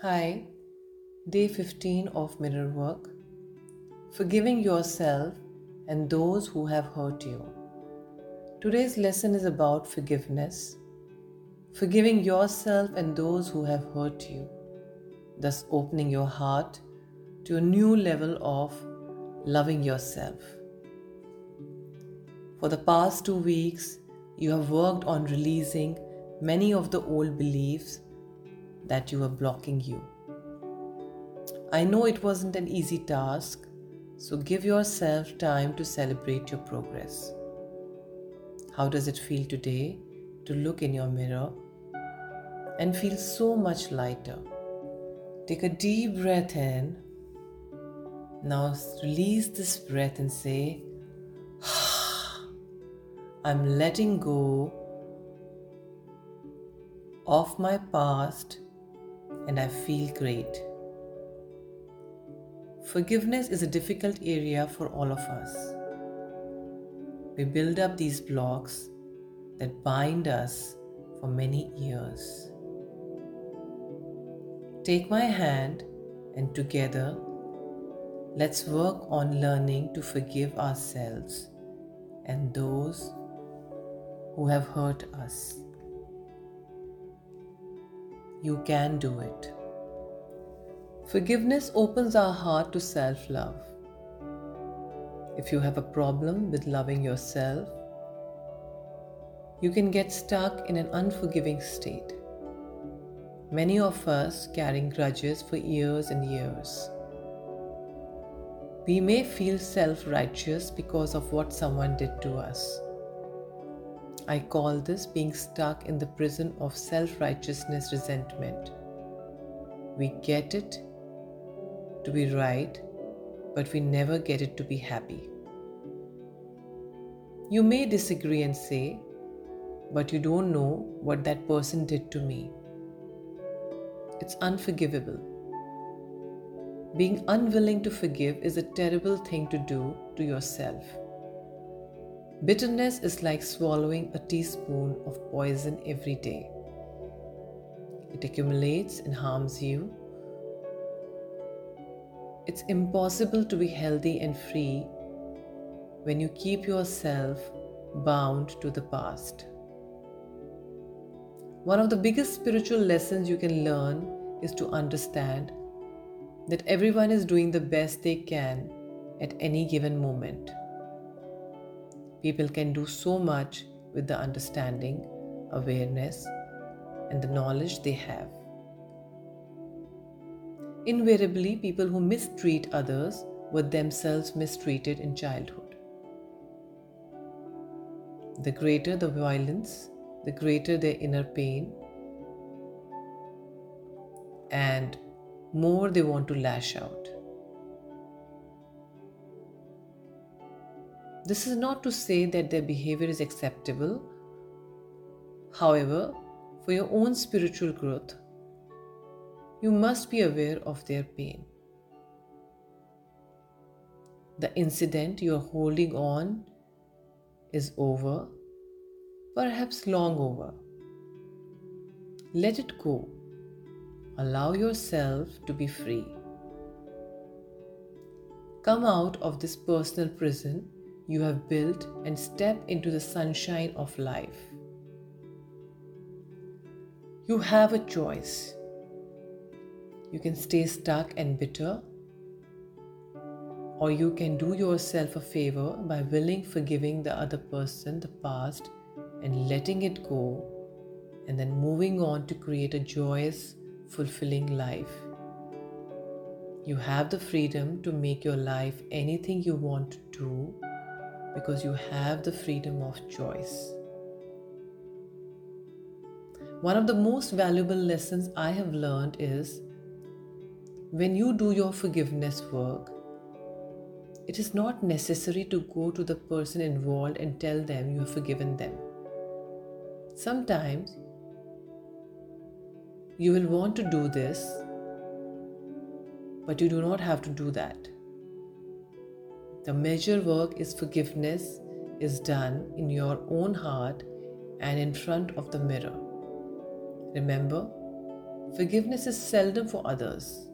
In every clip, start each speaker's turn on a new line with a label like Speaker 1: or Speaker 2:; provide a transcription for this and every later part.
Speaker 1: Hi, day 15 of Mirror Work. Forgiving yourself and those who have hurt you. Today's lesson is about forgiveness. Forgiving yourself and those who have hurt you, thus opening your heart to a new level of loving yourself. For the past two weeks, you have worked on releasing many of the old beliefs that you were blocking you. I know it wasn't an easy task, so give yourself time to celebrate your progress. How does it feel today to look in your mirror and feel so much lighter? Take a deep breath in. Now release this breath and say, I'm letting go of my past and I feel great. Forgiveness is a difficult area for all of us. We build up these blocks that bind us for many years. Take my hand and together let's work on learning to forgive ourselves and those who have hurt us. You can do it. Forgiveness opens our heart to self love. If you have a problem with loving yourself, you can get stuck in an unforgiving state. Many of us carrying grudges for years and years. We may feel self righteous because of what someone did to us. I call this being stuck in the prison of self righteousness resentment. We get it to be right, but we never get it to be happy. You may disagree and say, but you don't know what that person did to me. It's unforgivable. Being unwilling to forgive is a terrible thing to do to yourself. Bitterness is like swallowing a teaspoon of poison every day. It accumulates and harms you. It's impossible to be healthy and free when you keep yourself bound to the past. One of the biggest spiritual lessons you can learn is to understand that everyone is doing the best they can at any given moment. People can do so much with the understanding, awareness, and the knowledge they have. Invariably, people who mistreat others were themselves mistreated in childhood. The greater the violence, the greater their inner pain, and more they want to lash out. This is not to say that their behavior is acceptable. However, for your own spiritual growth, you must be aware of their pain. The incident you are holding on is over, perhaps long over. Let it go. Allow yourself to be free. Come out of this personal prison you have built and step into the sunshine of life. You have a choice. You can stay stuck and bitter, or you can do yourself a favor by willing forgiving the other person, the past, and letting it go, and then moving on to create a joyous, fulfilling life. You have the freedom to make your life anything you want to do because you have the freedom of choice. One of the most valuable lessons I have learned is when you do your forgiveness work, it is not necessary to go to the person involved and tell them you have forgiven them. Sometimes you will want to do this, but you do not have to do that. The major work is forgiveness is done in your own heart and in front of the mirror. Remember, Forgiveness is seldom for others,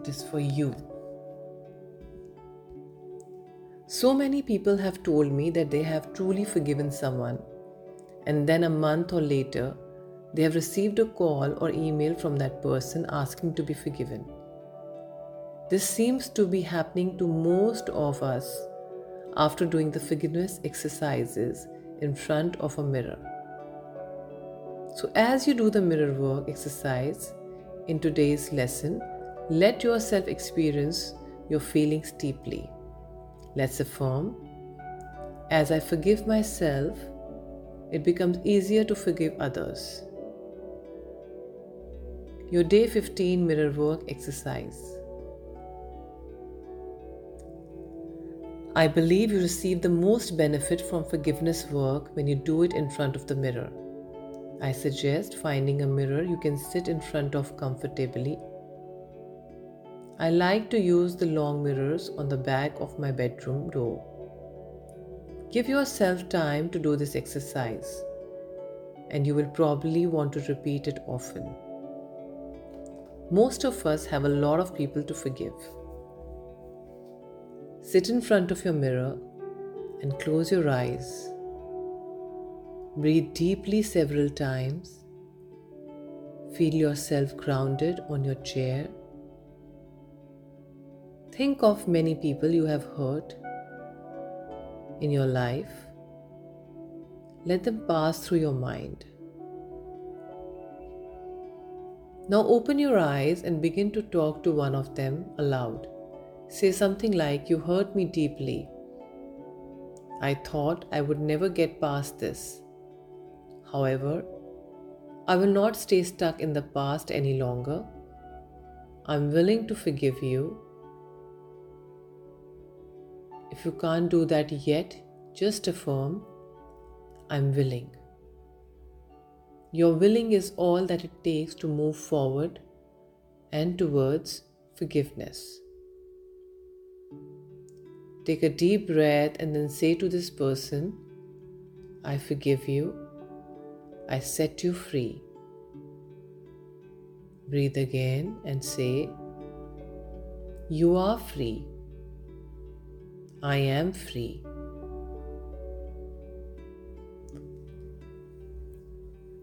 Speaker 1: it is for you. So many people have told me that they have truly forgiven someone, and then a month or later, they have received a call or email from that person asking to be forgiven. This seems to be happening to most of us after doing the forgiveness exercises in front of a mirror. So, as you do the mirror work exercise in today's lesson, let yourself experience your feelings deeply. Let's affirm as I forgive myself, it becomes easier to forgive others. Your day 15 mirror work exercise. I believe you receive the most benefit from forgiveness work when you do it in front of the mirror. I suggest finding a mirror you can sit in front of comfortably. I like to use the long mirrors on the back of my bedroom door. Give yourself time to do this exercise, and you will probably want to repeat it often. Most of us have a lot of people to forgive. Sit in front of your mirror and close your eyes. Breathe deeply several times. Feel yourself grounded on your chair. Think of many people you have hurt in your life. Let them pass through your mind. Now open your eyes and begin to talk to one of them aloud. Say something like, You hurt me deeply. I thought I would never get past this. However, I will not stay stuck in the past any longer. I'm willing to forgive you. If you can't do that yet, just affirm, I'm willing. Your willing is all that it takes to move forward and towards forgiveness. Take a deep breath and then say to this person, I forgive you I set you free. Breathe again and say, You are free. I am free.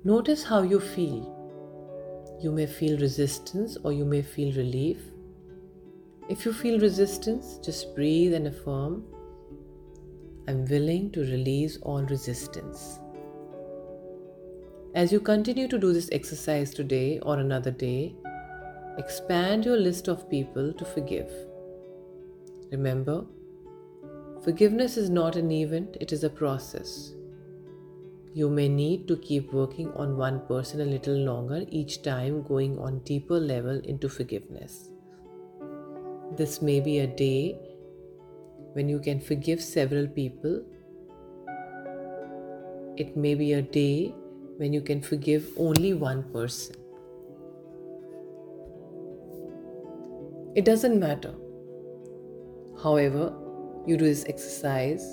Speaker 1: Notice how you feel. You may feel resistance or you may feel relief. If you feel resistance, just breathe and affirm I'm willing to release all resistance. As you continue to do this exercise today or another day, expand your list of people to forgive. Remember, forgiveness is not an event, it is a process. You may need to keep working on one person a little longer each time, going on deeper level into forgiveness. This may be a day when you can forgive several people. It may be a day when you can forgive only one person. It doesn't matter. However, you do this exercise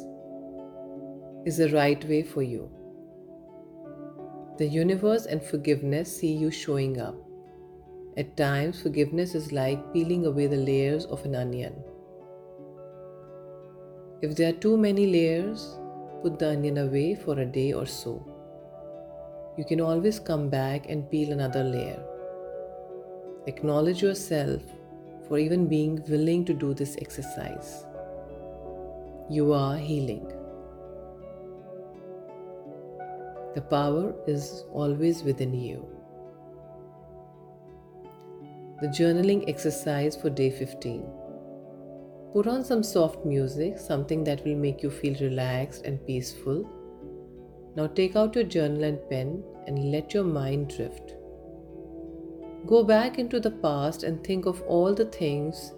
Speaker 1: is the right way for you. The universe and forgiveness see you showing up. At times, forgiveness is like peeling away the layers of an onion. If there are too many layers, put the onion away for a day or so you can always come back and peel another layer. Acknowledge yourself for even being willing to do this exercise. You are healing. The power is always within you. The journaling exercise for day 15. Put on some soft music, something that will make you feel relaxed and peaceful now take out your journal and pen and let your mind drift. Go back into the past and think of all the things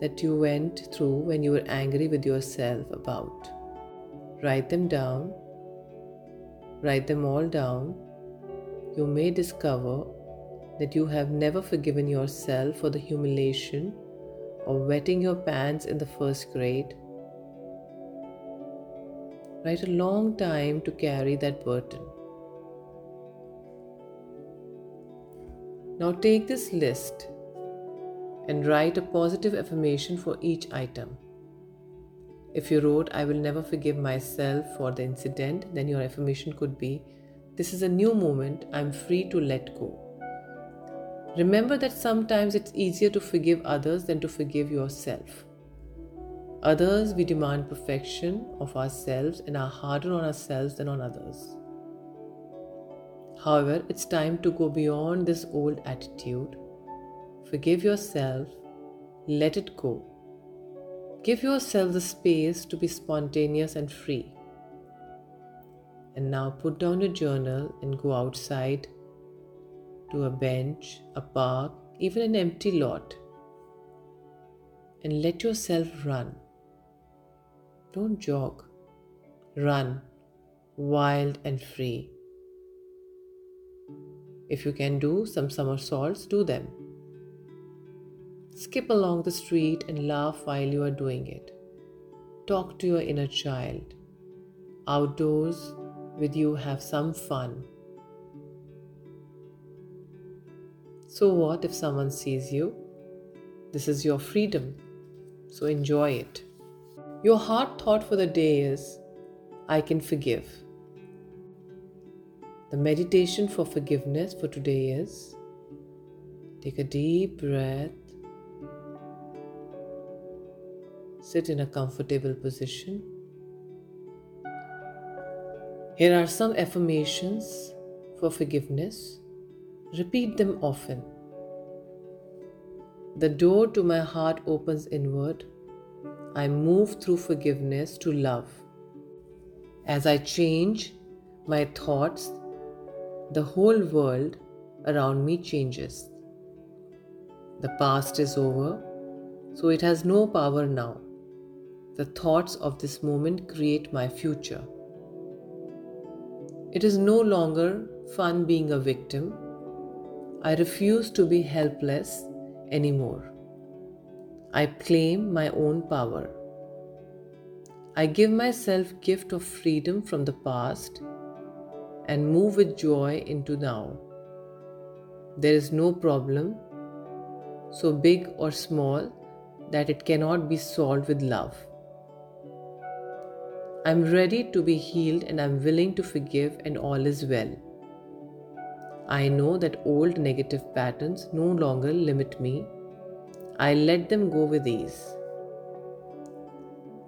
Speaker 1: that you went through when you were angry with yourself about. Write them down. Write them all down. You may discover that you have never forgiven yourself for the humiliation of wetting your pants in the first grade Write a long time to carry that burden. Now take this list and write a positive affirmation for each item. If you wrote, I will never forgive myself for the incident, then your affirmation could be, This is a new moment, I'm free to let go. Remember that sometimes it's easier to forgive others than to forgive yourself. Others, we demand perfection of ourselves and are harder on ourselves than on others. However, it's time to go beyond this old attitude. Forgive yourself, let it go. Give yourself the space to be spontaneous and free. And now put down your journal and go outside to a bench, a park, even an empty lot. And let yourself run. Don't jog, run, wild and free. If you can do some somersaults, do them. Skip along the street and laugh while you are doing it. Talk to your inner child. Outdoors with you, have some fun. So, what if someone sees you? This is your freedom, so enjoy it. Your heart thought for the day is I can forgive. The meditation for forgiveness for today is take a deep breath, sit in a comfortable position. Here are some affirmations for forgiveness. Repeat them often. The door to my heart opens inward. I move through forgiveness to love. As I change my thoughts, the whole world around me changes. The past is over, so it has no power now. The thoughts of this moment create my future. It is no longer fun being a victim. I refuse to be helpless anymore. I claim my own power. I give myself gift of freedom from the past and move with joy into now. There is no problem, so big or small, that it cannot be solved with love. I'm ready to be healed and I'm willing to forgive, and all is well. I know that old negative patterns no longer limit me. I let them go with ease.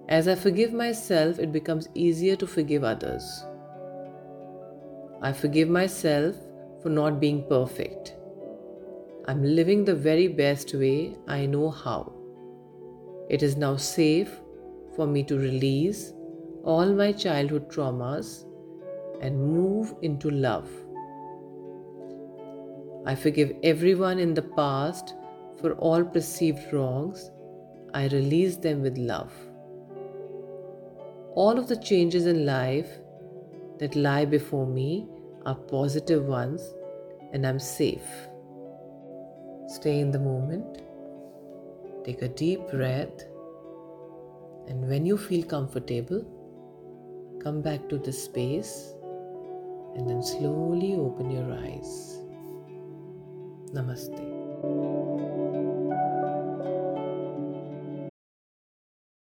Speaker 1: As I forgive myself, it becomes easier to forgive others. I forgive myself for not being perfect. I'm living the very best way I know how. It is now safe for me to release all my childhood traumas and move into love. I forgive everyone in the past for all perceived wrongs. I release them with love. All of the changes in life that lie before me are positive ones and I'm safe. Stay in the moment. Take a deep breath. And when you feel comfortable, come back to this space and then slowly open your eyes. नमस्ते।